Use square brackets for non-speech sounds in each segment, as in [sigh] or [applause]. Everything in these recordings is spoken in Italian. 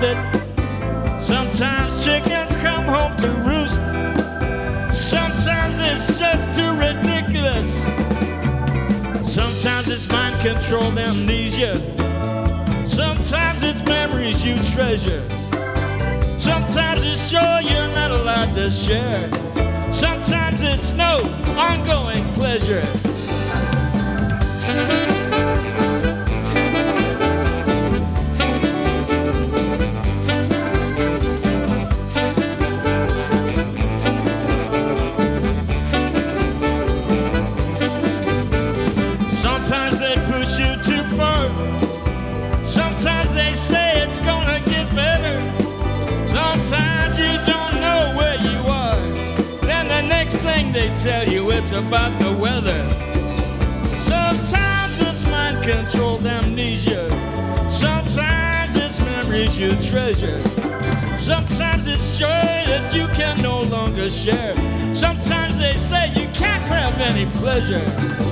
tedious. Sometimes chickens come home to roost. Sometimes it's just too ridiculous. Sometimes it's mind control amnesia. Sometimes it's memories you treasure. Sometimes it's joy you're not allowed to share. Sometimes it's no ongoing pleasure. Share. Sometimes they say you can't have any pleasure.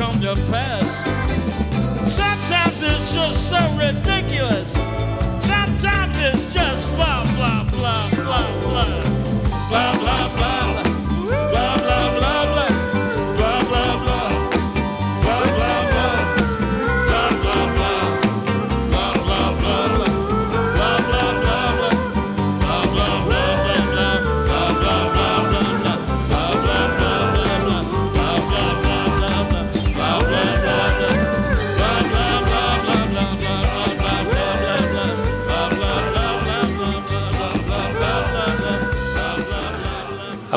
Come to pass? Sometimes it's just so ridiculous. Sometimes it's just blah blah blah blah blah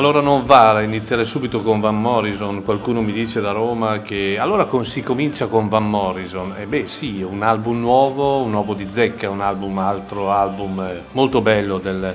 Allora non vale iniziare subito con Van Morrison, qualcuno mi dice da Roma che allora con- si comincia con Van Morrison, e beh sì, un album nuovo, un uovo di zecca, un album, altro album eh, molto bello del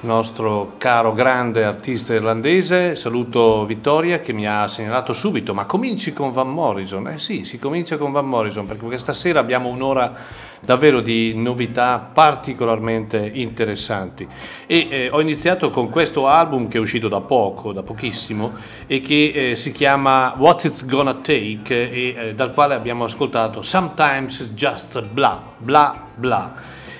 nostro caro grande artista irlandese, saluto Vittoria che mi ha segnalato subito, ma cominci con Van Morrison, eh sì, si comincia con Van Morrison perché questa sera abbiamo un'ora davvero di novità particolarmente interessanti. E eh, ho iniziato con questo album che è uscito da poco, da pochissimo e che eh, si chiama What It's Gonna Take e eh, dal quale abbiamo ascoltato Sometimes It's Just Blah Blah Blah.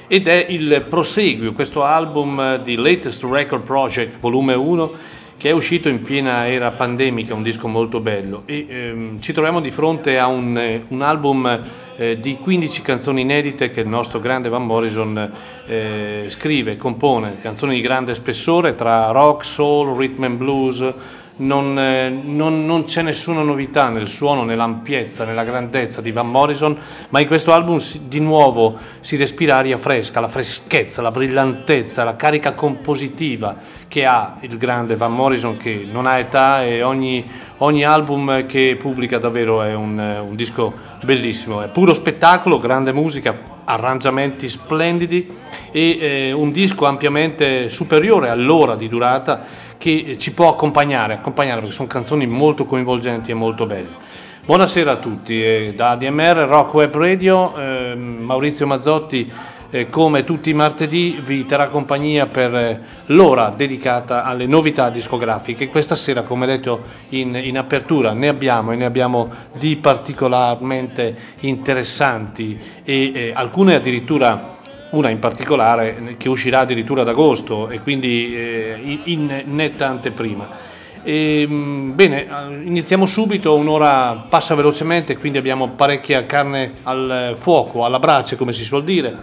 Ed è il proseguio, questo album eh, di Latest Record Project volume 1 che è uscito in piena era pandemica, un disco molto bello. E ehm, ci troviamo di fronte a un, eh, un album eh, di 15 canzoni inedite che il nostro grande Van Morrison eh, scrive, compone, canzoni di grande spessore tra rock, soul, rhythm and blues, non, eh, non- non c'è nessuna novità nel suono, nell'ampiezza, nella grandezza di Van Morrison, ma in questo album si- di nuovo si respira aria fresca, la freschezza, la brillantezza, la carica compositiva che ha il grande Van Morrison che non ha età e ogni, ogni album che pubblica davvero è un, eh, un disco bellissimo, è puro spettacolo, grande musica, arrangiamenti splendidi e eh, un disco ampiamente superiore all'ora di durata che ci può accompagnare, accompagnare perché sono canzoni molto coinvolgenti e molto belle. Buonasera a tutti, eh, da ADMR Rock Web Radio, ehm, Maurizio Mazzotti eh, come tutti i martedì vi terrà compagnia per eh, l'ora dedicata alle novità discografiche. Questa sera, come detto in, in apertura, ne abbiamo e ne abbiamo di particolarmente interessanti e alcune addirittura una in particolare che uscirà addirittura ad agosto e quindi eh, in- netta anteprima. Ehm, bene, iniziamo subito, un'ora passa velocemente, quindi abbiamo parecchia carne al fuoco, alla brace come si suol dire,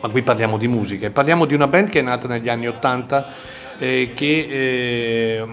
ma qui parliamo di musica e parliamo di una band che è nata negli anni 80 eh, che eh,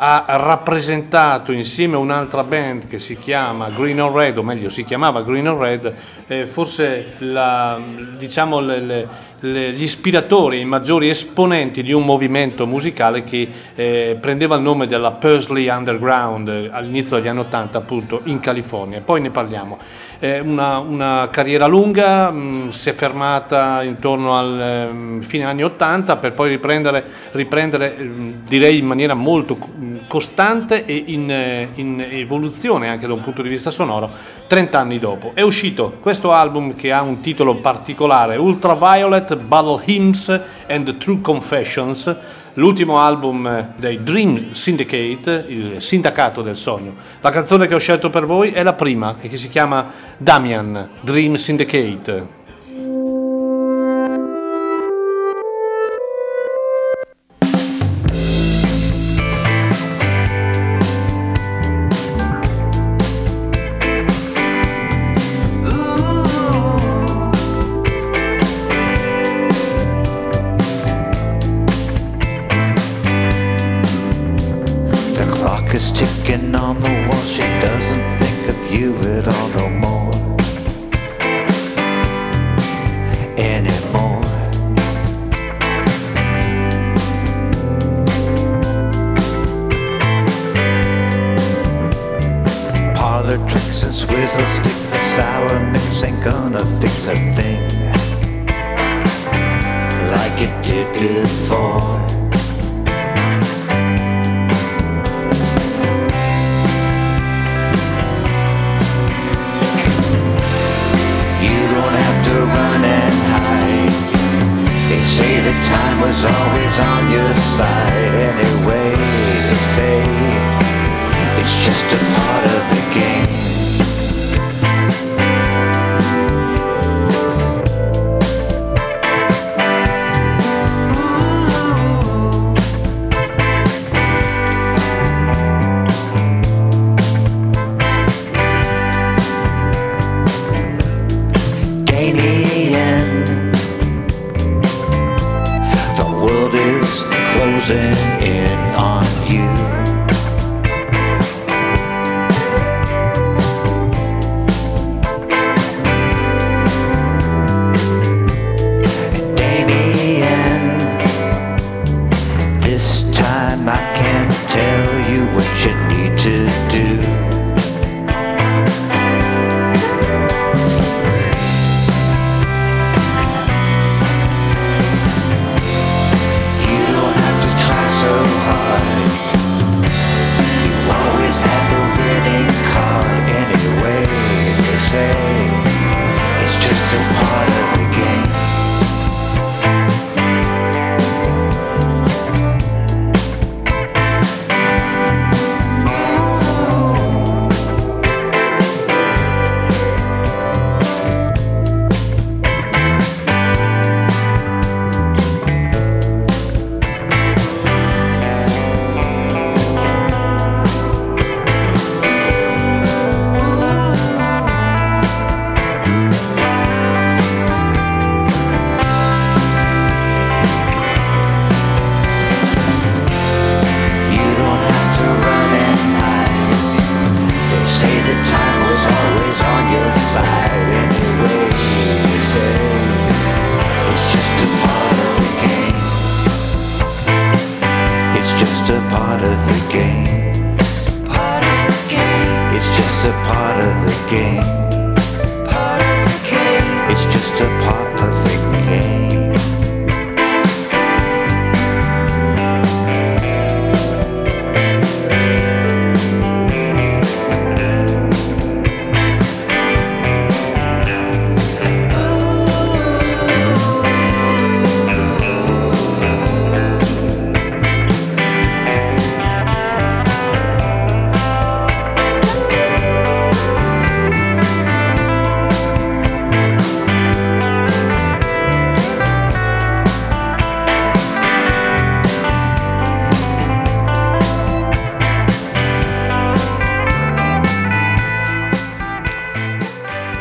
ha rappresentato insieme a un'altra band che si chiama Green or Red, o meglio si chiamava Green or Red, eh, forse la, diciamo le, le, gli ispiratori, i maggiori esponenti di un movimento musicale che eh, prendeva il nome della Pursley Underground eh, all'inizio degli anni 80 appunto in California. Poi ne parliamo eh, una, una, carriera lunga, mh, mm, si è fermata intorno al eh, fine anni 80 per poi riprendere, riprendere eh, direi in maniera molto mm, costante e in, eh, in, evoluzione anche da un punto di vista sonoro 30 anni dopo. È uscito questo album che ha un titolo particolare, Ultraviolet Battle Hymns and True Confessions l'ultimo album dei Dream Syndicate, il sindacato del sogno. La canzone che ho scelto per voi è la prima, che si chiama Damian, Dream Syndicate.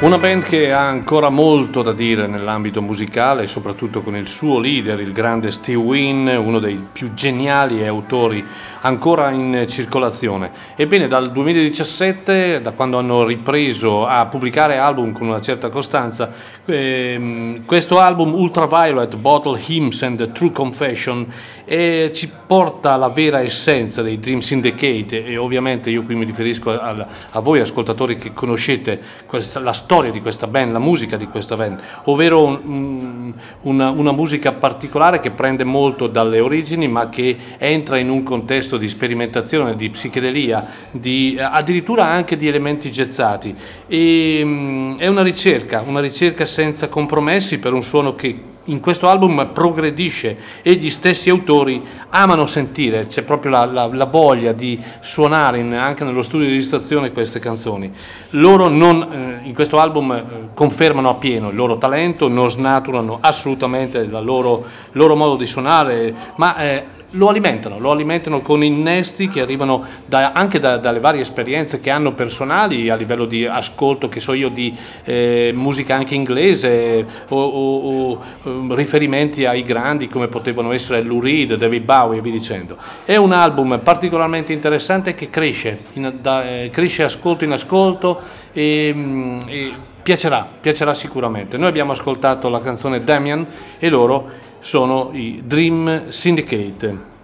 Una band che ha ancora molto da dire nell'ambito musicale, soprattutto con il suo leader, il grande Steve Wynn, uno dei più geniali autori ancora in circolazione. Ebbene, dal 2017, da quando hanno ripreso a pubblicare album con una certa costanza, ehm, questo album Ultraviolet, Bottle Hymns and True Confession eh, ci porta alla vera essenza dei Dream Syndicate e ovviamente io qui mi riferisco a, a voi ascoltatori che conoscete questa, la storia di questa band, la musica di questa band, ovvero un, una, una musica particolare che prende molto dalle origini ma che entra in un contesto di sperimentazione, di psichedelia, di, addirittura anche di elementi gezzati. E, um, è una ricerca, una ricerca senza compromessi per un suono che in questo album progredisce e gli stessi autori amano sentire, c'è proprio la, la, la voglia di suonare in, anche nello studio di registrazione queste canzoni. Loro non, eh, in questo album eh, confermano appieno il loro talento, non snaturano assolutamente il loro, loro modo di suonare, ma eh, lo alimentano, lo alimentano con innesti che arrivano da, anche da, dalle varie esperienze che hanno personali a livello di ascolto, che so io, di eh, musica anche inglese o, o, o, um, riferimenti ai grandi come potevano essere Lou Reed, David Bowie e via dicendo. È un album particolarmente interessante che cresce, in, da, eh, cresce ascolto in ascolto e, mm, e piacerà, piacerà sicuramente. Noi abbiamo ascoltato la canzone Damian e loro sono i Dream Syndicate.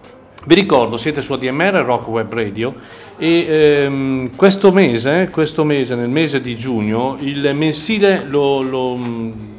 Vi ricordo, siete su ADMR Rock Web Radio e ehm, questo, mese, questo mese, nel mese di giugno, il mensile lo, lo,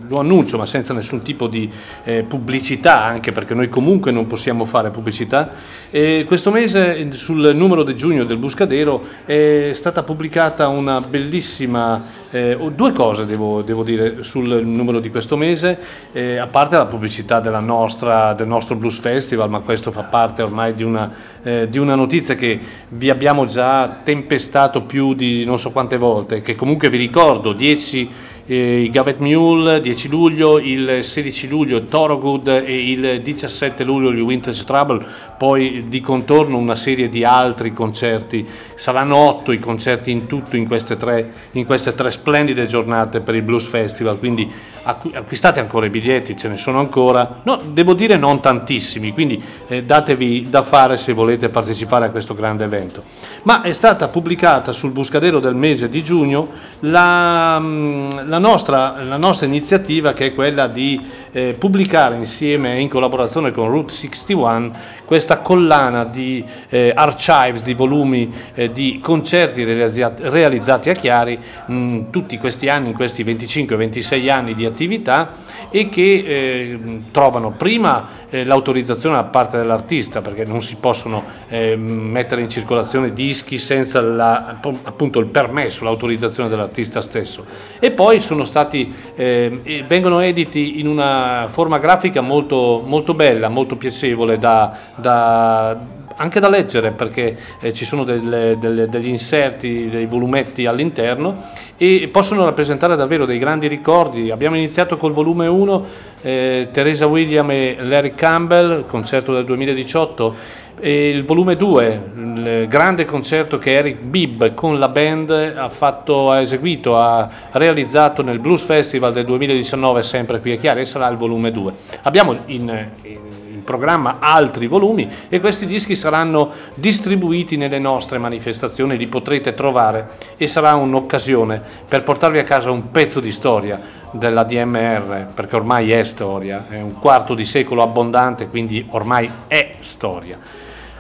lo annuncio ma senza nessun tipo di eh, pubblicità, anche perché noi comunque non possiamo fare pubblicità. E questo mese sul numero di giugno del Buscadero è stata pubblicata una bellissima eh, due cose devo, devo, dire sul numero di questo mese, eh, a parte la pubblicità nostra, del nostro Blues Festival, ma questo fa parte ormai di una, eh, di una notizia che vi abbiamo già tempestato più di non so quante volte, che comunque vi ricordo, 10 eh, Gavet Mule 10 luglio, il 16 luglio Thorogood e il 17 luglio gli Vintage Trouble, poi di contorno una serie di altri concerti, saranno otto i concerti in tutto in queste tre, in queste tre splendide giornate per il Blues Festival, quindi acquistate ancora i biglietti, ce ne sono ancora, no, devo dire non tantissimi, quindi eh, datevi da fare se volete partecipare a questo grande evento. Ma è stata pubblicata sul Buscadero del mese di giugno la, mm, la, nostra, la nostra, iniziativa che è quella di eh, pubblicare insieme in collaborazione con Route 61 questa collana di eh, archives, di volumi eh, di concerti realizzati, a Chiari mh, mm, tutti questi anni, in questi 25-26 anni di attività e che eh, trovano prima eh, l'autorizzazione da parte dell'artista perché non si possono eh, mettere in circolazione dischi senza la, appunto il permesso, l'autorizzazione dell'artista stesso. E poi stati, eh, vengono editi in una forma grafica molto, molto bella, molto piacevole da, da anche da leggere perché eh, ci sono delle, delle, degli inserti, dei volumetti all'interno e possono rappresentare davvero dei grandi ricordi. Abbiamo iniziato col volume 1, eh, Teresa William e Larry Campbell, concerto del 2018, il volume 2, il grande concerto che Eric Bibb con la band ha, fatto, ha eseguito, ha realizzato nel Blues Festival del 2019 sempre qui a Chiari e sarà il volume 2. Abbiamo in, in programma altri volumi e questi dischi saranno distribuiti nelle nostre manifestazioni, li potrete trovare e sarà un'occasione per portarvi a casa un pezzo di storia della DMR, perché ormai è storia, è un quarto di secolo abbondante, quindi ormai è storia.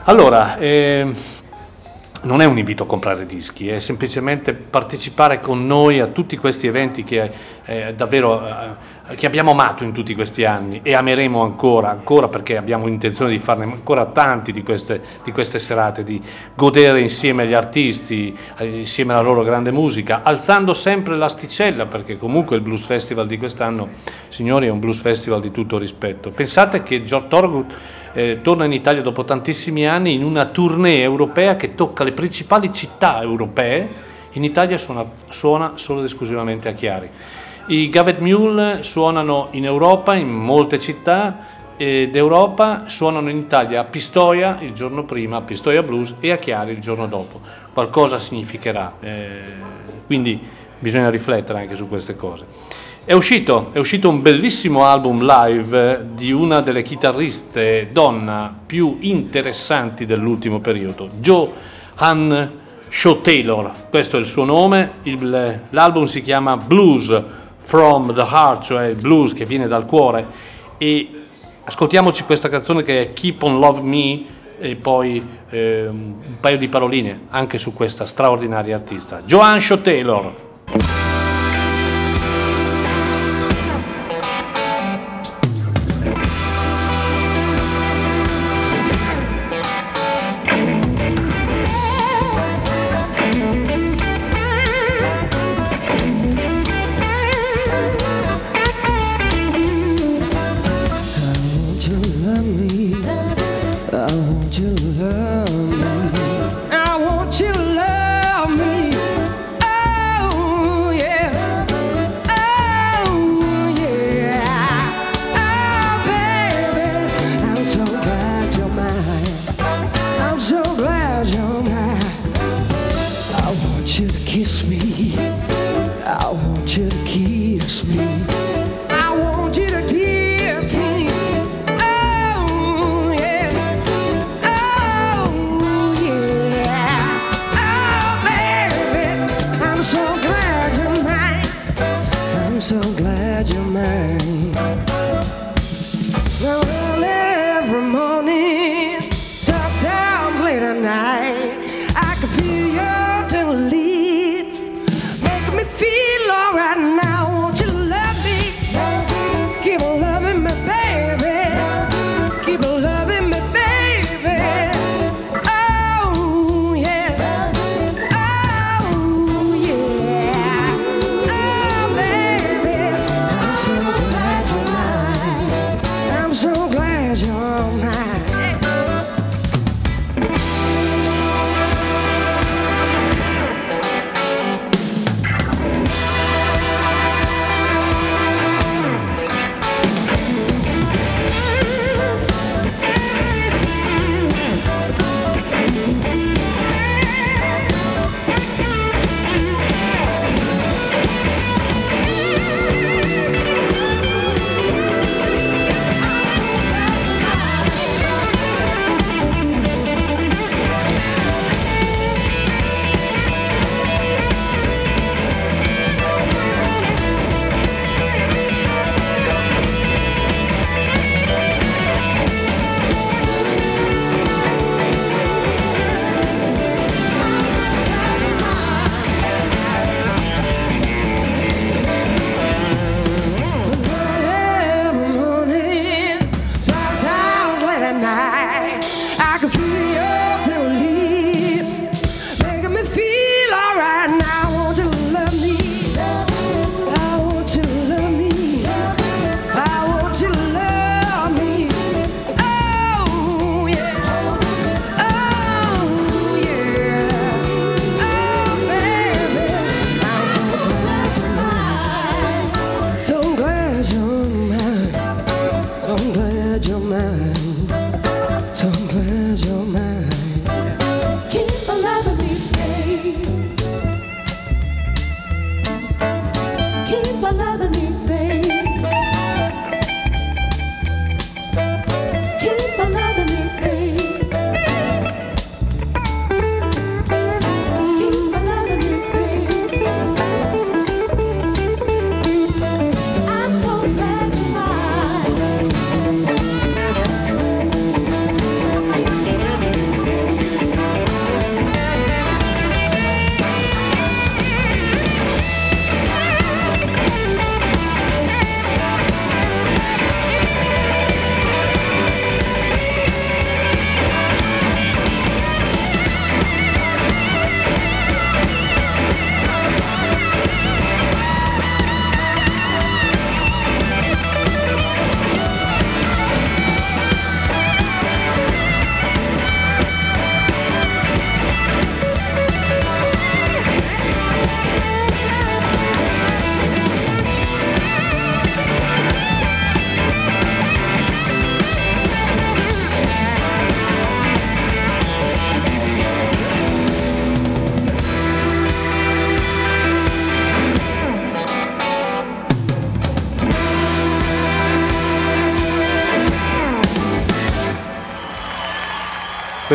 Allora, eh, non è un invito a comprare dischi, è semplicemente partecipare con noi a tutti questi eventi che eh, davvero... Eh, che abbiamo amato in tutti questi anni e ameremo ancora, ancora perché abbiamo intenzione di farne ancora tanti di queste, di queste serate, di godere insieme agli artisti, insieme alla loro grande musica, alzando sempre l'asticella perché comunque il Blues Festival di quest'anno, signori, è un Blues Festival di tutto rispetto. Pensate che George Thorogood eh, torna in Italia dopo tantissimi anni in una tournée europea che tocca le principali città europee, in Italia suona, suona solo ed esclusivamente a Chiari. I Gavet Mule suonano in Europa, in molte città d'Europa, suonano in Italia a Pistoia il giorno prima, a Pistoia Blues e a Chiari il giorno dopo. Qualcosa significherà. Eh, quindi bisogna riflettere anche su queste cose. È uscito, è uscito un bellissimo album live di una delle chitarriste donna più interessanti dell'ultimo periodo, Jo Han Shaw Taylor, questo è il suo nome, il, l'album si chiama Blues from the Heart, cioè il blues che viene dal cuore e ascoltiamoci questa canzone che è Keep on Love Me e poi eh, un paio di paroline anche su questa straordinaria artista, Joan Shaw Taylor. Bye.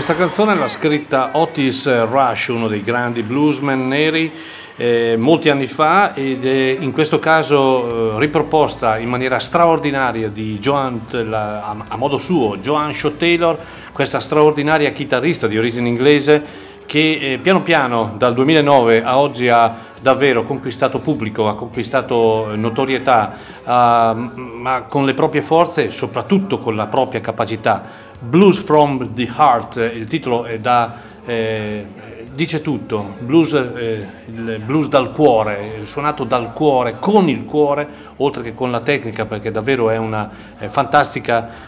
Questa canzone l'ha scritta Otis Rush, uno dei grandi bluesmen neri, eh, molti anni fa ed è in questo caso eh, riproposta in maniera straordinaria di Joan, la, a, a, modo suo, Joan Shaw Taylor, questa straordinaria chitarrista di origine inglese che eh, piano piano dal 2009 a oggi ha davvero conquistato pubblico, ha conquistato notorietà, ma con le proprie forze e soprattutto con la propria capacità Blues from the Heart, il titolo da, eh, dice tutto, blues, eh, il blues dal cuore, suonato dal cuore, con il cuore, oltre che con la tecnica, perché davvero è una eh, fantastica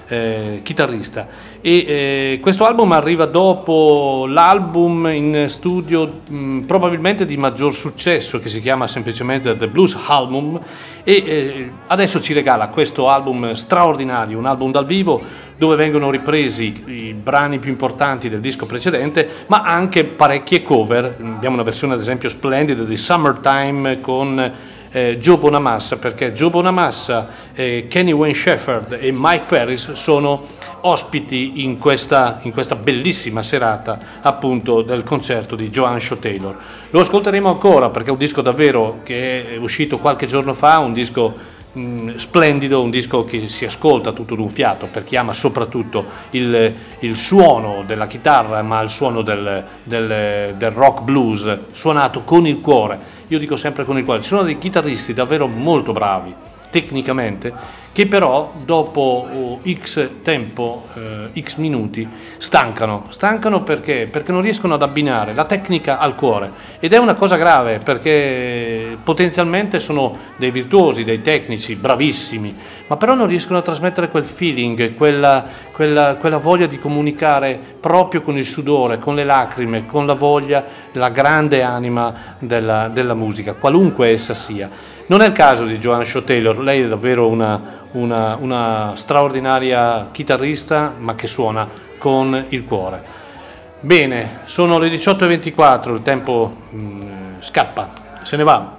chitarrista. E eh, questo album arriva dopo l'album in studio mh, probabilmente di maggior successo, che si chiama semplicemente The Blues Album, e eh, adesso ci regala questo album straordinario, un album dal vivo dove vengono ripresi i brani più importanti del disco precedente, ma anche parecchie cover. Abbiamo una versione ad esempio splendida di Summertime con eh, Joe Bonamassa, perché Joe Bonamassa, eh, Kenny Wayne Shepherd e Mike Ferris sono ospiti in questa, in questa, bellissima serata appunto del concerto di Joan Shaw Taylor. Lo ascolteremo ancora perché è un disco davvero che è uscito qualche giorno fa, un disco Mm, splendido, un disco che si ascolta tutto d'un fiato per chi ama soprattutto il, il suono della chitarra, ma il suono del, del, del, rock blues suonato con il cuore. Io dico sempre con il cuore. Ci sono dei chitarristi davvero molto bravi tecnicamente che però dopo oh, x tempo, eh, x minuti, stancano. Stancano perché? Perché non riescono ad abbinare la tecnica al cuore. Ed è una cosa grave perché potenzialmente sono dei virtuosi, dei tecnici, bravissimi, ma però non riescono a trasmettere quel feeling, quella, quella, quella voglia di comunicare proprio con il sudore, con le lacrime, con la voglia, la grande anima della, della musica, qualunque essa sia. Non è il caso di Joanna Shaw Taylor, lei è davvero una, una, una straordinaria chitarrista, ma che suona con il cuore. Bene, sono le 18.24, il tempo mh, mm, scappa, se ne va.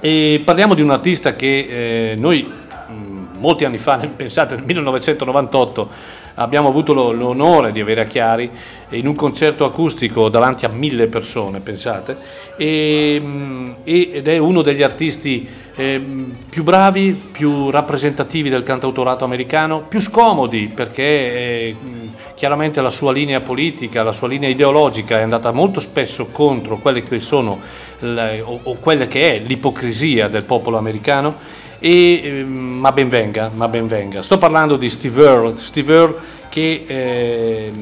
E parliamo di un artista che eh, noi mh, mm, molti anni fa, [laughs] pensate nel 1998, abbiamo avuto l'onore di avere a Chiari in un concerto acustico davanti a mille persone, pensate, e, mm, ed è uno degli artisti eh, più bravi, più rappresentativi del cantautorato americano, più scomodi perché eh, chiaramente la sua linea politica, la sua linea ideologica è andata molto spesso contro quelle che sono o, quelle che è l'ipocrisia del popolo americano e, eh, ma ben venga, ma ben venga. Sto parlando di Steve Earle, Steve Earle che eh,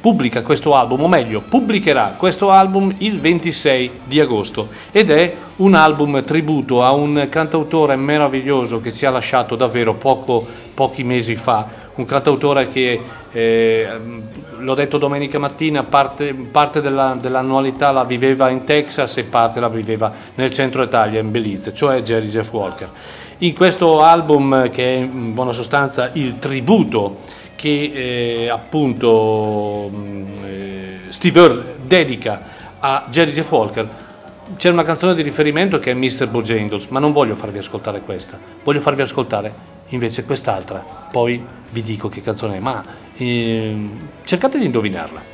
pubblica questo album, o meglio, pubblicherà questo album il 26 di agosto. Ed è un album tributo a un cantautore meraviglioso che ci ha lasciato davvero poco, pochi mesi fa, un cantautore che, eh, l'ho detto domenica mattina, parte, parte della, dell'annualità la viveva in Texas e parte la viveva nel centro Italia, in Belize, cioè Jerry Jeff Walker in questo album che è in buona sostanza il tributo che eh, appunto mm, eh, Steve Earle dedica a Jerry Jeff Walker c'è una canzone di riferimento che è Mr. Bojangles ma non voglio farvi ascoltare questa. Voglio farvi ascoltare invece quest'altra. Poi vi dico che canzone è ma eh, cercate di indovinarla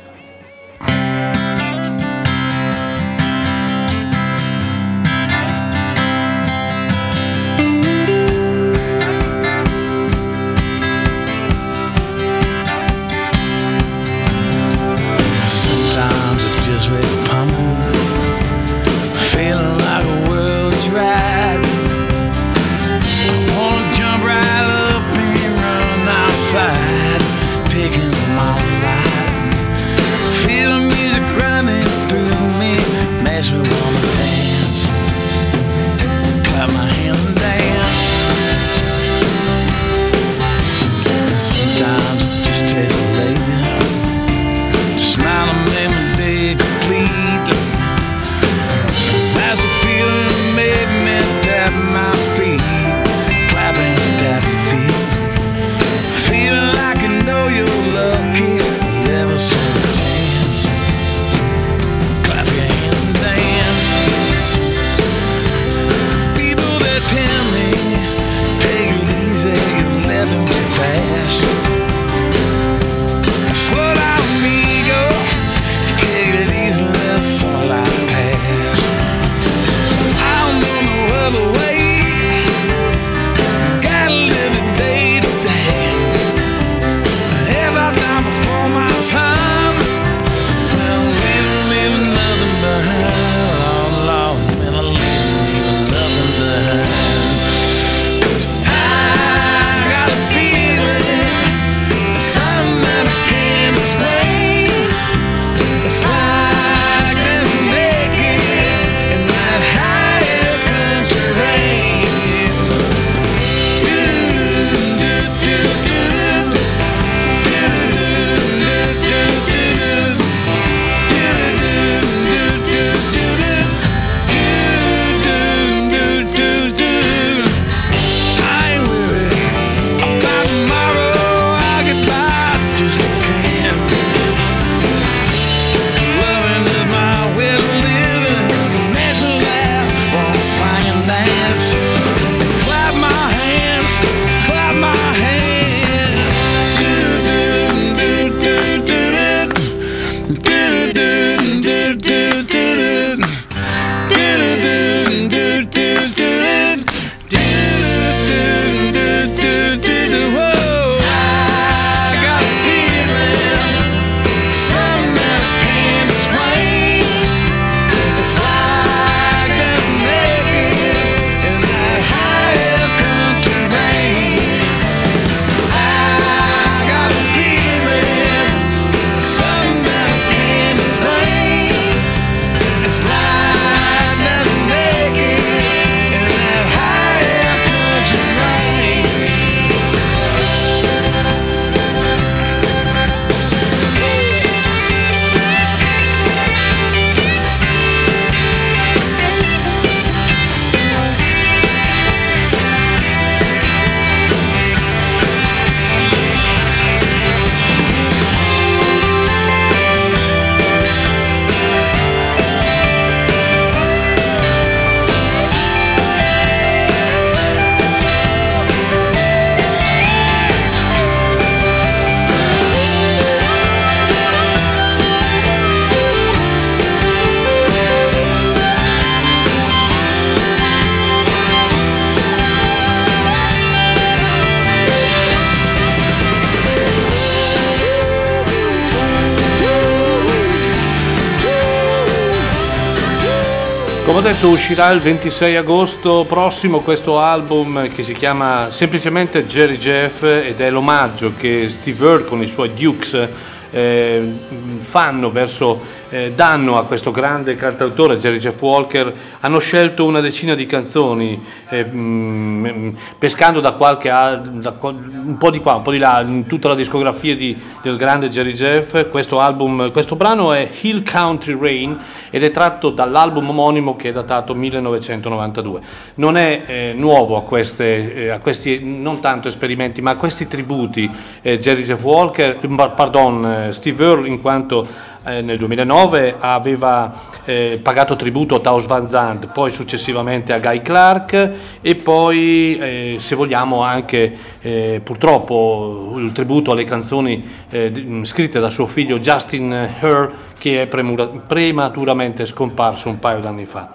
uscirà il 26 agosto prossimo questo album che si chiama semplicemente Jerry Jeff ed è l'omaggio che Steve Earle con i suoi Dukes eh, fanno verso eh, danno a questo grande cantautore Jerry Jeff Walker. Hanno scelto una decina di canzoni eh, mh, mm, pescando da qualche da, un po' di qua un po' di là in tutta la discografia di, del grande Jerry Jeff. Questo album questo brano è Hill Country Rain ed è tratto dall'album omonimo che è datato 1992 non è eh, nuovo a, queste, eh, a, questi non tanto esperimenti ma a questi tributi eh, Jerry Jeff Walker pardon eh, Steve Earle in quanto eh, nel 2009 aveva eh, pagato tributo a Taos Van Zandt, poi successivamente a Guy Clark e poi eh, se vogliamo anche eh, purtroppo il tributo alle canzoni eh, scritte da suo figlio Justin Herr che è premura- prematuramente scomparso un paio d'anni fa.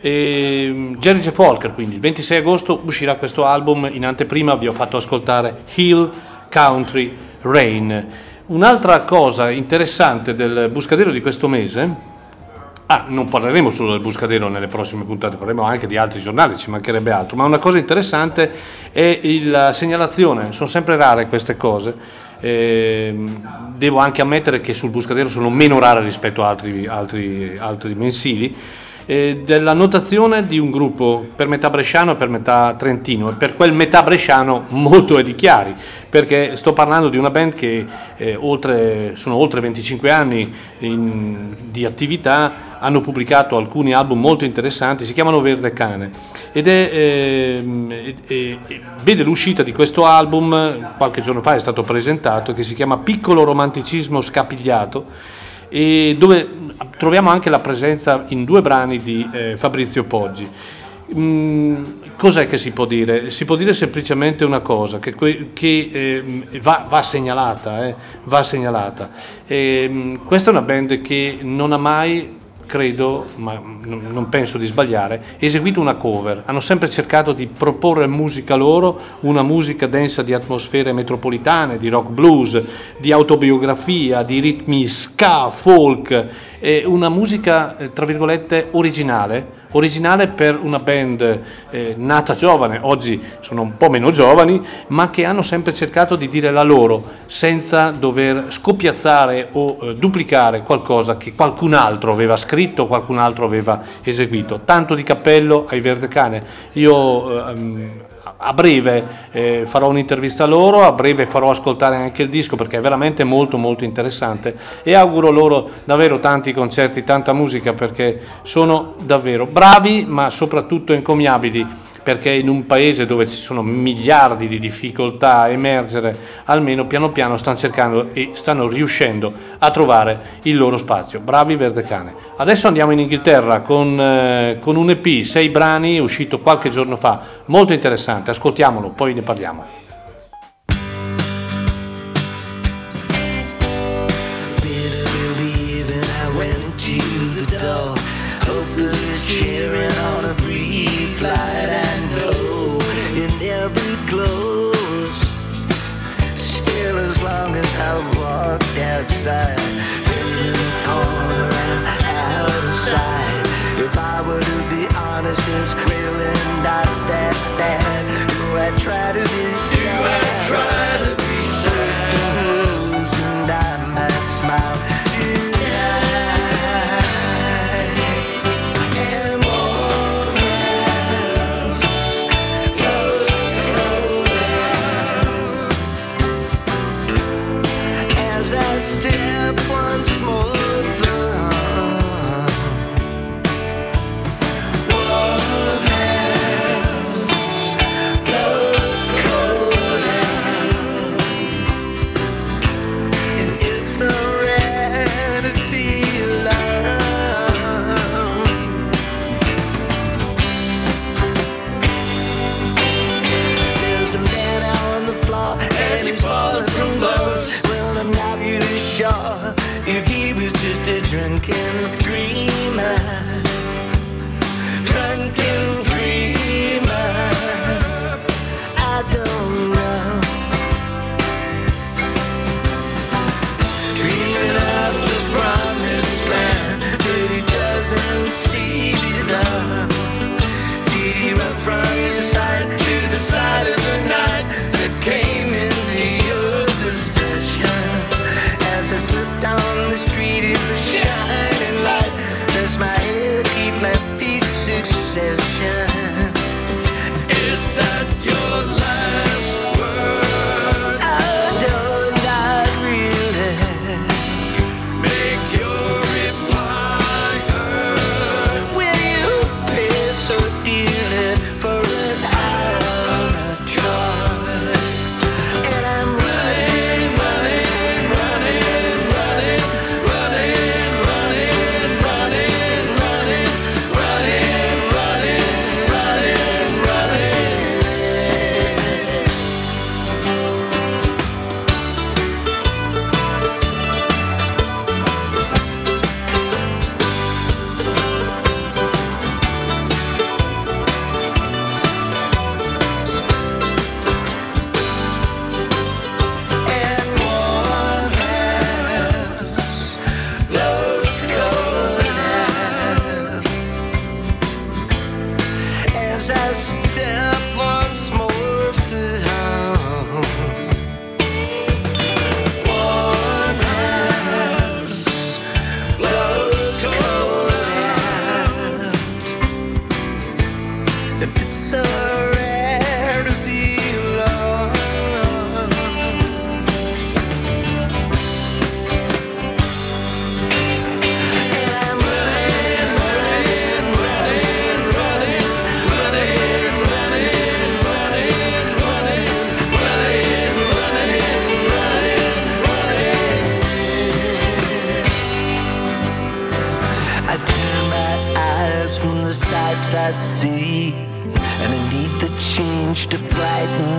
E Jerry Jeff Walker, quindi il 26 agosto uscirà questo album, in anteprima vi ho fatto ascoltare Hill Country Rain. Un'altra cosa interessante del Buscadero di questo mese, ah, non parleremo solo del Buscadero nelle prossime puntate, parleremo anche di altri giornali, ci mancherebbe altro, ma una cosa interessante è la segnalazione, sono sempre rare queste cose, eh, devo anche ammettere che sul Buscadero sono meno rare rispetto a altri, altri, altri mensili, eh, della notazione di un gruppo per metà bresciano e per metà trentino. E per quel metà bresciano molto è di chiari perché sto parlando di una band che eh, oltre, sono oltre 25 anni in, di attività hanno pubblicato alcuni album molto interessanti si chiamano Verde Cane. Ed è, eh, eh, vede l'uscita di questo album qualche giorno fa è stato presentato che si chiama Piccolo romanticismo scapigliato e dove troviamo anche la presenza in due brani di eh, Fabrizio Poggi. Mm, cos'è che si può dire? Si può dire semplicemente una cosa che, che eh, va, va, segnalata. Eh, va segnalata. Mm, questa è una band che non ha mai credo, ma non penso di sbagliare, eseguito una cover. Hanno sempre cercato di proporre musica loro, una musica densa di atmosfere metropolitane, di rock blues, di autobiografia, di ritmi ska, folk, una musica, eh, tra virgolette, originale originale per una band eh, nata giovane, oggi sono un po' meno giovani, ma che hanno sempre cercato di dire la loro senza dover scoppiazzare o eh, duplicare qualcosa che qualcun altro aveva scritto, qualcun altro aveva eseguito. Tanto di cappello ai Verde Cane. Io ehm, a breve eh, farò un'intervista a loro, a breve farò ascoltare anche il disco perché è veramente molto molto interessante e auguro loro davvero tanti concerti, tanta musica perché sono davvero bravi ma soprattutto encomiabili perché in un paese dove ci sono miliardi di difficoltà a emergere, almeno piano piano stanno cercando e stanno riuscendo a trovare il loro spazio. Bravi Verdecane. Adesso andiamo in Inghilterra con, eh, con un EP, sei brani, uscito qualche giorno fa, molto interessante, ascoltiamolo, poi ne parliamo. side. step on small right now.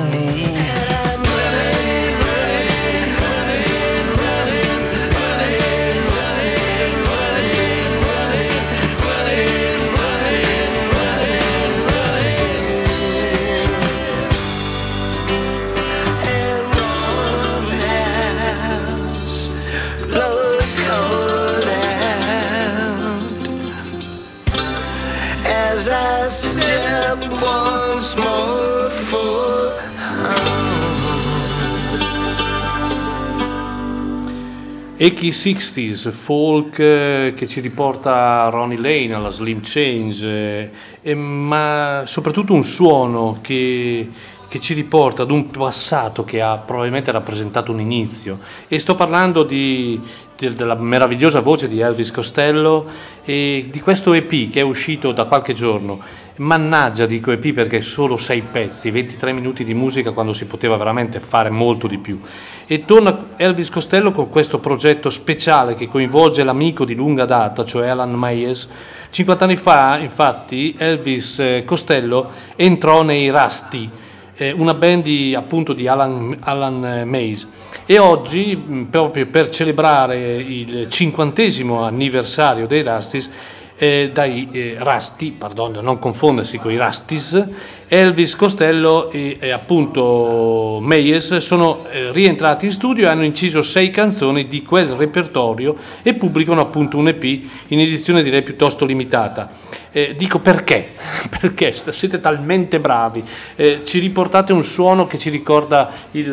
Eki 60s, folk eh, che ci riporta a Ronnie Lane, alla Slim Change, eh, ma soprattutto un suono che, che ci riporta ad un passato che ha probabilmente rappresentato un inizio. E sto parlando di- del- della meravigliosa voce di Elvis Costello e di questo EP che è uscito da qualche giorno. Mannaggia dico EP perché solo sei pezzi, 23 minuti di musica quando si poteva veramente fare molto di più. E torna Elvis Costello con questo progetto speciale che coinvolge l'amico di lunga data, cioè Alan Myers. 50 anni fa, infatti, Elvis eh, Costello entrò nei Rusty, eh, una band di, appunto di Alan, Alan eh, Mays. E oggi, proprio per celebrare il cinquantesimo anniversario dei Rusties, eh, dai eh, Rasti, pardon, non confondersi con i Rastis, Elvis Costello e, e appunto Meyers sono eh, rientrati in studio e hanno inciso sei canzoni di quel repertorio e pubblicano appunto un EP in edizione direi piuttosto limitata. Eh, dico perché? [laughs] Perché siete talmente bravi, eh, ci riportate un suono che ci ricorda il,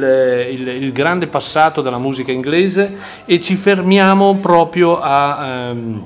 il- il grande passato della musica inglese e ci fermiamo proprio a... ehm,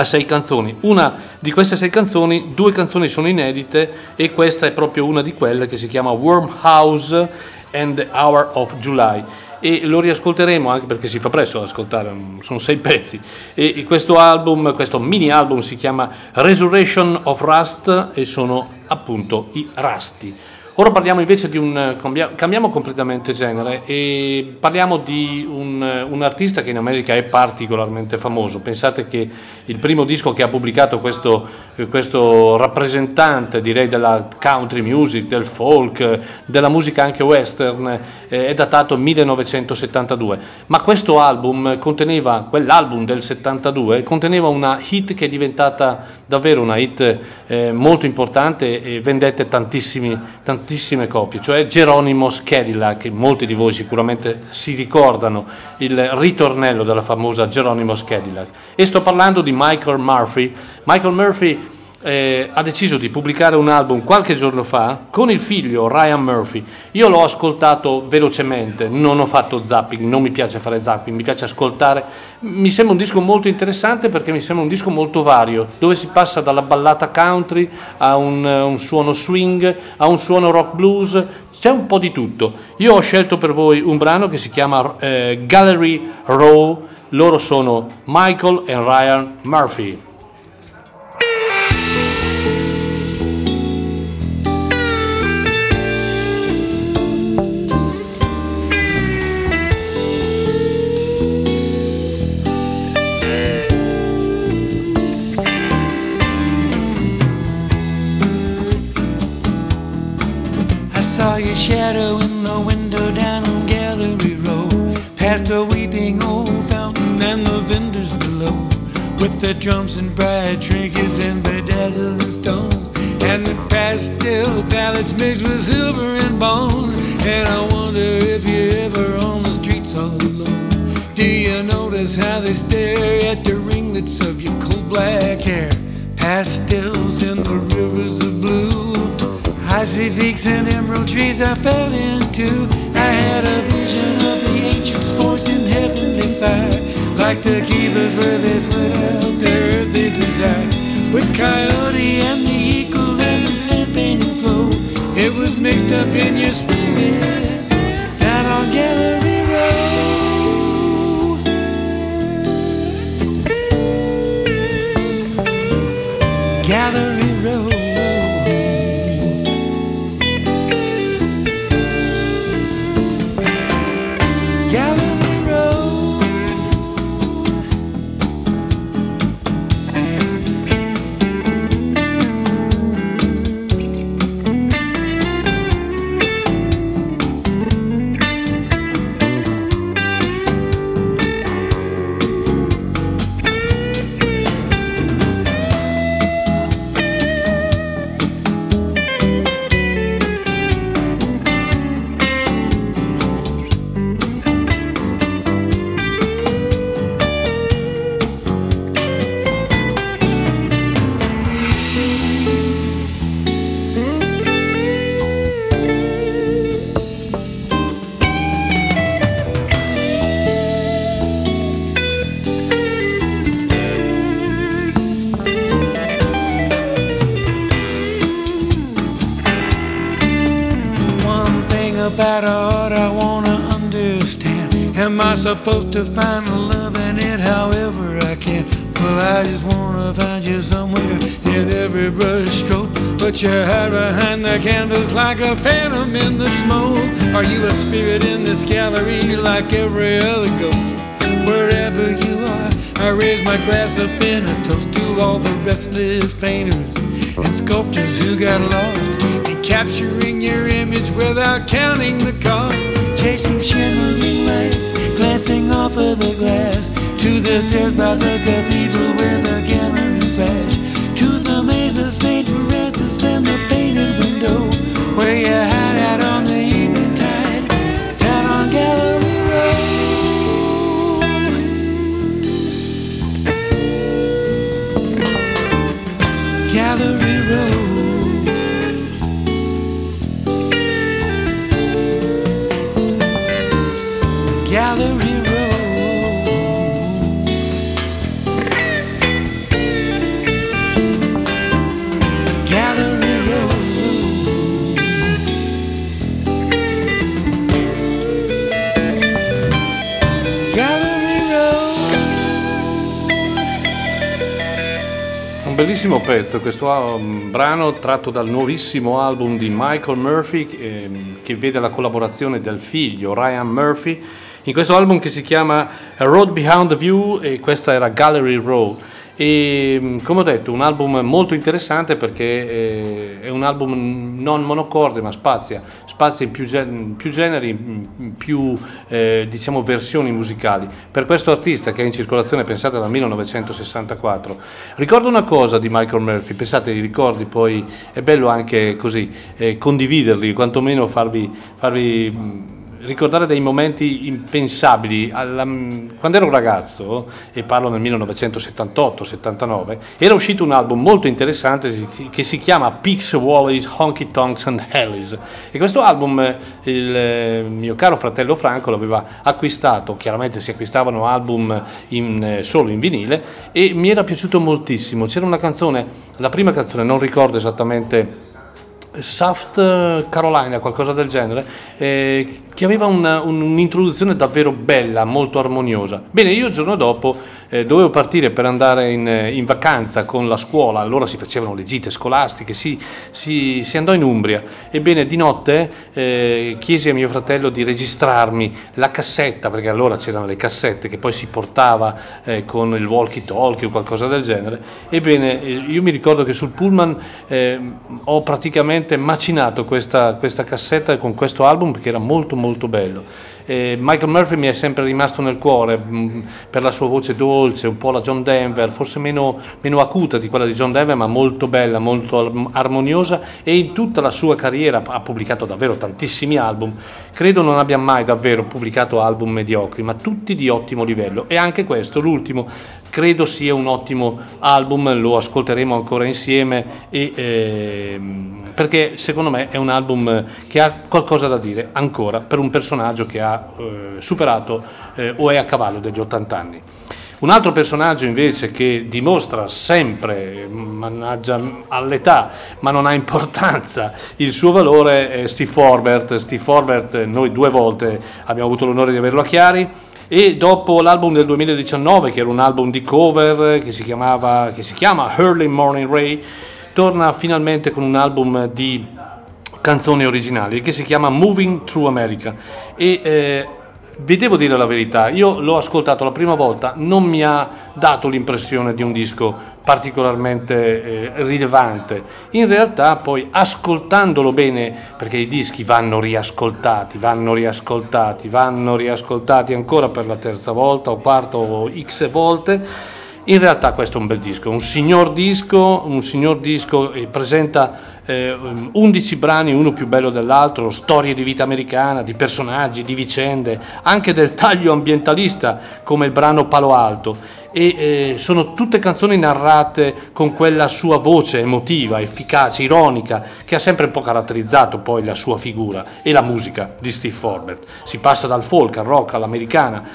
a sei canzoni. Una di queste sei canzoni, due canzoni sono inedite e questa è proprio una di quelle che si chiama Wormhouse and the Hour of July. E lo riascolteremo anche perché si fa presto ad ascoltare, sono sei pezzi. E questo album, questo mini album si chiama Resurrection of Rust e sono appunto i Rasti. Ora parliamo invece di un. cambia- cambiamo completamente genere e parliamo di un, un artista che in America è particolarmente famoso. Pensate che il primo disco che ha pubblicato questo, eh, questo rappresentante, direi, della country music, del folk, eh, della musica anche western, eh, è datato 1972. Ma questo album conteneva, quell'album del 72, conteneva una hit che è diventata davvero una hit eh, molto importante e vendette tantissimi, tantissime copie, cioè Geronimo's Cadillac, che molti di voi sicuramente si ricordano il ritornello della famosa Geronimo's Cadillac. E sto parlando di Michael Murphy. Michael Murphy eh, ha deciso di pubblicare un album qualche giorno fa con il figlio Ryan Murphy. Io l'ho ascoltato velocemente, non ho fatto zapping, non mi piace fare zapping, mi piace ascoltare. Mi sembra un disco molto interessante perché mi sembra un disco molto vario, dove si passa dalla ballata country a un, un suono swing, a un suono rock blues, c'è un po' di tutto. Io ho scelto per voi un brano che si chiama eh, Gallery Row, loro sono Michael e Ryan Murphy. Shadow in the window down on Gallery Road, past a weeping old fountain and the vendors below, with their drums and bright trinkets and bedazzling stones, and the pastel palettes mixed with silver and bones. And I wonder if you're ever on the streets all alone. Do you notice how they stare at the ringlets of your coal black hair? Pastels in the rivers of blue. I see peaks and emerald trees I fell into. I had a vision of the ancients forged in heavenly fire, like the keepers where they set out their desire. With coyote and the eagle and the painted flow, it was mixed up in your spirit. Down on Gallery Road. Gallery supposed to find the love in it however I can? Well, I just wanna find you somewhere in every brush stroke. But you hide behind the candles like a phantom in the smoke. Are you a spirit in this gallery like every other ghost? Wherever you are, I raise my glass up in a toast to all the restless painters and sculptors who got lost in capturing your image without counting the cost. Chasing shimmering lights, off of the glass. To the stairs by the cathedral bellissimo pezzo, questo um, brano tratto dal nuovissimo album di Michael Murphy ehm, che vede la collaborazione del figlio Ryan Murphy in questo album che si chiama A Road Behind the View e questa era Gallery Road. E mm, come ho detto, un album molto interessante perché eh, è un album non monocorde ma spazia, spazia in più, gen- più generi, in più eh, diciamo versioni musicali. Per questo artista che è in circolazione, pensate dal 1964. Ricordo una cosa di Michael Murphy, pensate ai ricordi, poi è bello anche così eh, condividerli, quantomeno farvi, farvi ricordare dei momenti impensabili. Alla- quando ero ragazzo, e parlo nel 1978-79, era uscito un album molto interessante che si chiama Peaks, Wallis, Honky Tonks and Hellies. E questo album eh, il eh, mio caro fratello Franco l'aveva acquistato, chiaramente si acquistavano album in, eh, solo in vinile, e mi era piaciuto moltissimo. C'era una canzone, la prima canzone, non ricordo esattamente Soft Carolina, qualcosa del genere, eh, che aveva una- un- un'introduzione davvero bella, molto armoniosa. Bene, io il giorno dopo eh, dovevo partire per andare in, in vacanza con la scuola, allora si facevano le gite scolastiche, si, si- si andò in Umbria. Ebbene, di notte eh, chiesi a mio fratello di registrarmi la cassetta, perché allora c'erano le cassette che poi si portava eh, con il walkie-talkie o qualcosa del genere. Ebbene, eh, io mi ricordo che sul pullman eh, ho praticamente macinato questa, questa cassetta con questo album perché era molto molto bello. Eh, Michael Murphy mi è sempre rimasto nel cuore mh, per la sua voce dolce, un po' la John Denver, forse meno, meno acuta di quella di John Denver, ma molto bella, molto ar- armoniosa e in tutta la sua carriera ha pubblicato davvero tantissimi album. Credo non abbia mai davvero pubblicato album mediocri, ma tutti di ottimo livello. E anche questo, l'ultimo, credo sia un ottimo album, lo ascolteremo ancora insieme e, ehm, perché secondo me è un album che ha qualcosa da dire ancora per un personaggio che ha eh, superato eh, o è a cavallo degli 80 anni. Un altro personaggio invece che dimostra sempre, mannaggia all'età, ma non ha importanza, il suo valore è Steve Forbert. Steve Forbert, noi due volte abbiamo avuto l'onore di averlo a Chiari e dopo l'album del 2019, che era un album di cover che si, chiamava, che si chiama Early Morning Ray, torna finalmente con un album di canzoni originali che si chiama Moving Through America. E eh, vi devo dire la verità, io l'ho ascoltato la prima volta, non mi ha dato l'impressione di un disco particolarmente eh, rilevante. In realtà poi ascoltandolo bene, perché i dischi vanno riascoltati, vanno riascoltati, vanno riascoltati ancora per la terza volta o quarta o x volte, in realtà questo è un bel disco, un signor disco, un signor disco e presenta eh, 11 brani, uno più bello dell'altro, storie di vita americana, di personaggi, di vicende, anche del taglio ambientalista come il brano Palo Alto e eh, sono tutte canzoni narrate con quella sua voce emotiva, efficace, ironica, che ha sempre un po' caratterizzato poi la sua figura e la musica di Steve Forbert. Si passa dal folk al rock all'americana,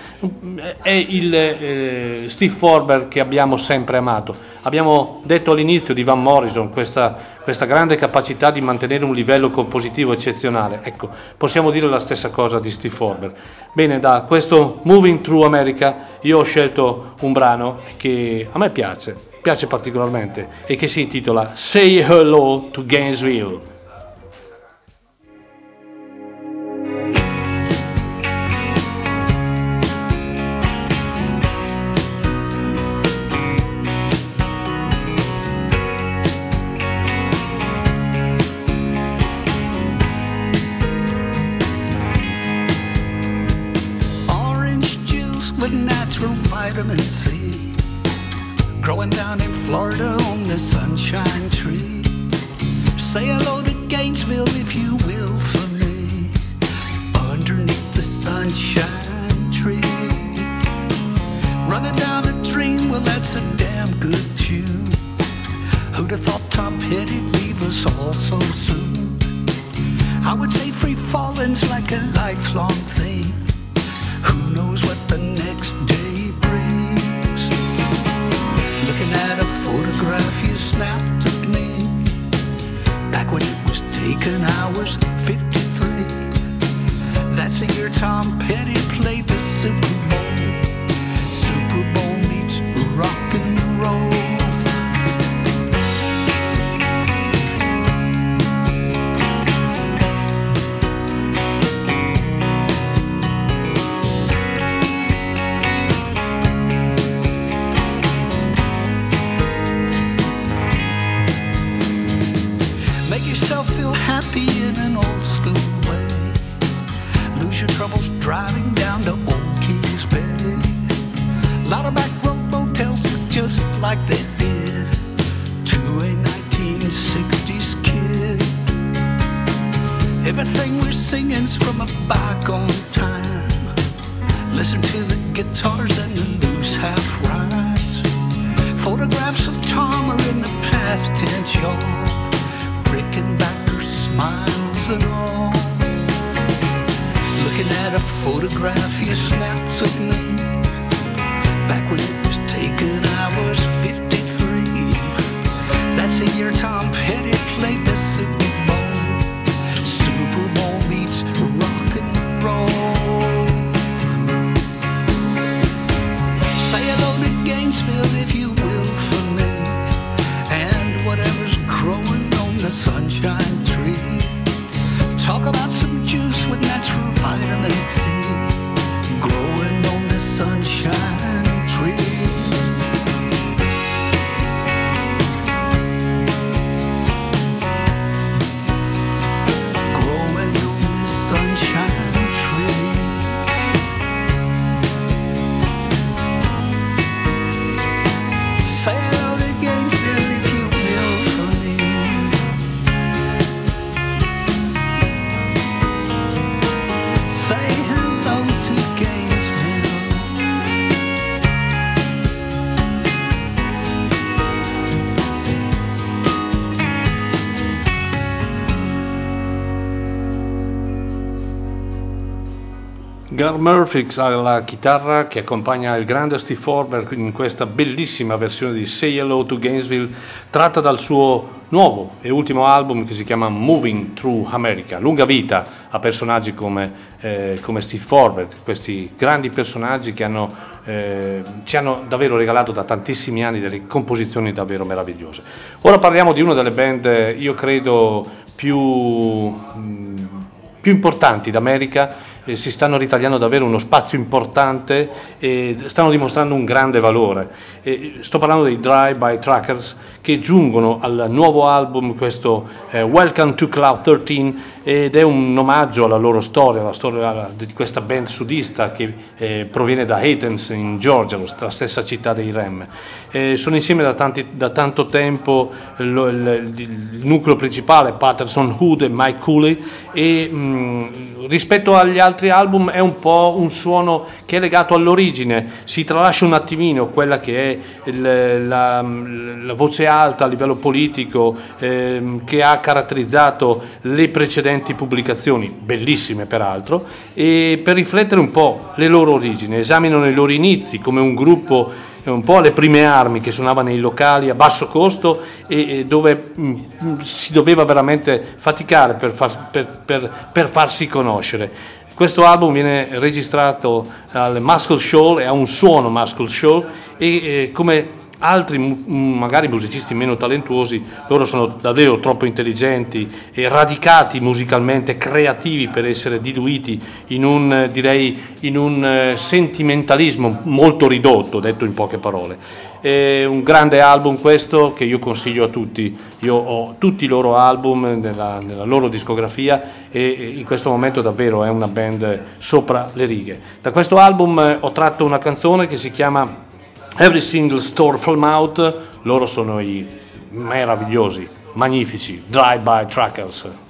è il eh, Steve Forbert che abbiamo sempre amato. Abbiamo detto all'inizio di Van Morrison questa, questa grande capacità di mantenere un livello compositivo eccezionale. Ecco, possiamo dire la stessa cosa di Steve Forbert. Bene, da questo Moving Through America io ho scelto un brano che a me piace, piace particolarmente e che si intitola Say Hello to Gainesville. Singings from a bygone time. Listen to the guitars and the loose half rides. Photographs of Tom are in the past tense, y'all. Rickenbacker smiles and all. Looking at a photograph you snapped of me. Back when it was taken, I was 53. That's the year Tom Petty played the Super if you will for me. And whatever's growing on the sunshine tree. Talk about some juice with natural vitamin C. Gar Murphy alla chitarra che accompagna il grande Steve Forber in questa bellissima versione di Say Hello to Gainesville tratta dal suo nuovo e ultimo album che si chiama Moving Through America. Lunga vita a personaggi come, eh, come Steve Forber, questi grandi personaggi che hanno, eh, ci hanno davvero regalato da tantissimi anni delle composizioni davvero meravigliose. Ora parliamo di una delle band, io credo, più... mh, più importanti d'America eh, si stanno ritagliando davvero uno spazio importante e stanno dimostrando un grande valore. E sto parlando dei Drive-By Trackers che giungono al nuovo album, questo eh, Welcome to Cloud 13, ed è un omaggio alla loro storia, alla storia di questa band sudista che eh, proviene da Athens in Georgia, la stessa città dei Rem. Eh, sono insieme da, tanti- da tanto tempo, lo- il, il nucleo principale Patterson Hood e Mike Cooley. E mh, rispetto agli altri album è un po' un suono che è legato all'origine, si tralascia un attimino quella che è il- la, la voce alta a livello politico ehm, che ha caratterizzato le precedenti pubblicazioni, bellissime peraltro, e per riflettere un po' le loro origini, esaminano i loro inizi come un gruppo eh, un po' alle prime armi che suonava nei locali a basso costo e, e dove mh, mh, si doveva veramente faticare per, far- per- per- per farsi conoscere. Questo album viene registrato al Muscle Shoal e ha un suono Muscle Shoal e eh, come altri mu- magari musicisti meno talentuosi, loro sono davvero troppo intelligenti e radicati musicalmente, creativi per essere diluiti in un, direi, in un eh, sentimentalismo molto ridotto, detto in poche parole. È un grande album questo che io consiglio a tutti, io ho tutti i loro album nella, nella loro discografia e e in questo momento davvero è una band sopra le righe. Da questo album eh, ho tratto una canzone che si chiama Every Single Store From Out, loro sono i meravigliosi, magnifici Drive-By Trackers.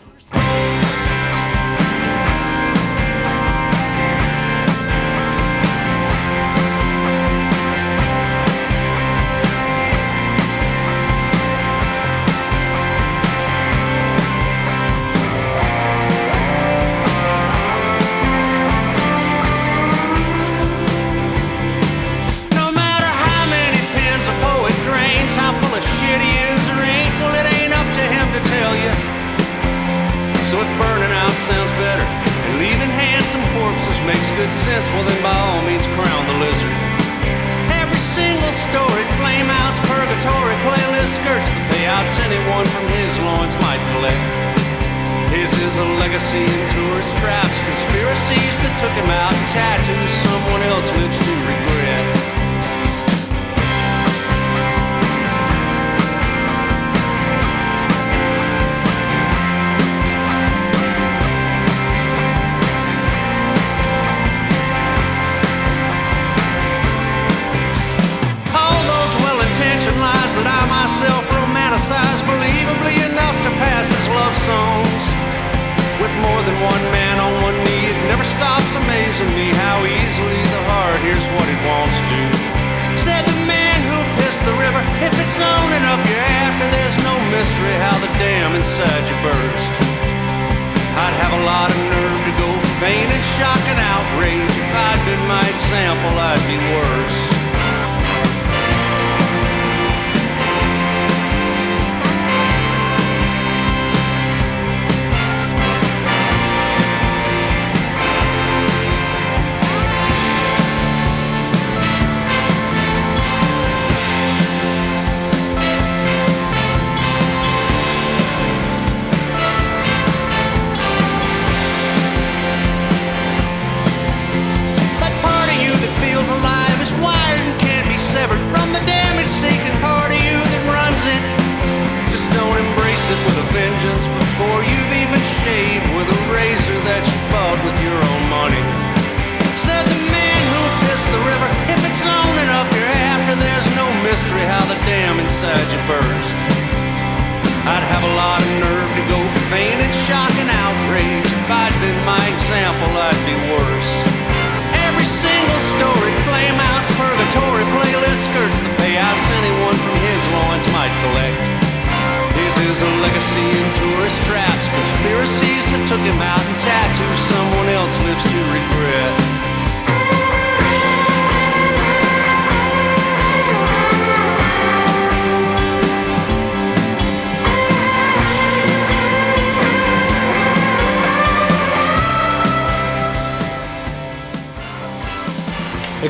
Tourist traps, conspiracies that took him out and tattoos someone else lives to regret.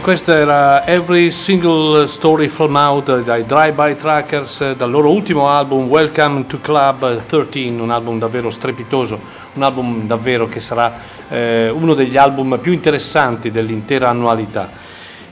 Questa era Every Single Story From Out dai Drive-By Trackers eh, dal loro ultimo album Welcome to Club 13, un album davvero strepitoso, un album davvero che sarà eh, uno degli album più interessanti dell'intera annualità.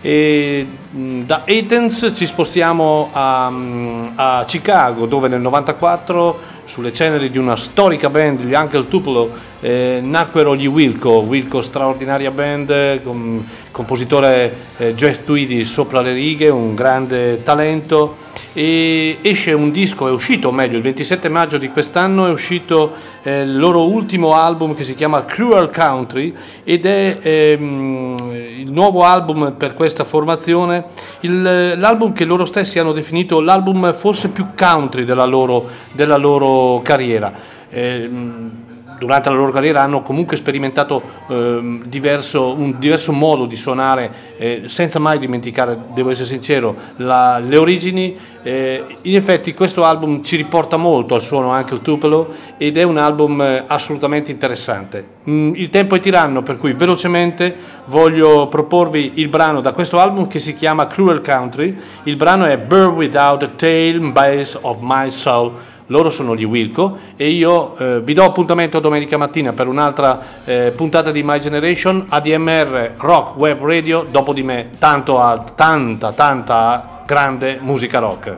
E mh, da Athens ci spostiamo a, mh, a Chicago dove nel 94 sulle ceneri di una storica band, gli Uncle Tupelo, eh, nacquero gli Wilco, Wilco straordinaria band, com- compositore eh, Jeff Tweedy sopra le righe, un grande talento e esce un disco, è uscito, o meglio, il 27 maggio di quest'anno è uscito eh, il loro ultimo album che si chiama Cruel Country ed è ehm, il nuovo album per questa formazione, il- l'album che loro stessi hanno definito l'album forse più country della loro, della loro carriera. Ehm, durante la loro carriera hanno comunque sperimentato ehm, diverso- un diverso modo di suonare, eh, senza mai dimenticare, devo essere sincero, la- le origini. Eh, in effetti questo album ci riporta molto al suono anche il Tupelo ed è un album eh, assolutamente interessante. Mm, il tempo è tiranno, per cui velocemente voglio proporvi il brano da questo album che si chiama Cruel Country. Il brano è Bird Without a Tail, Base of My Soul loro sono gli Wilco e io eh, vi do appuntamento domenica mattina per un'altra eh, puntata di My Generation ADMR Rock Web Radio dopo di me tanto a tanta tanta grande musica rock.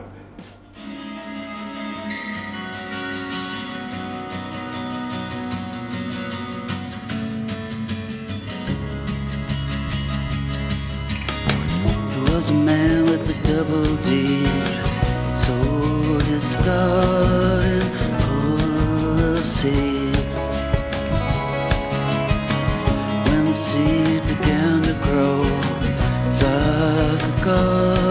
There a man with a double his garden full of seed. When the seed began to grow, it's like a garden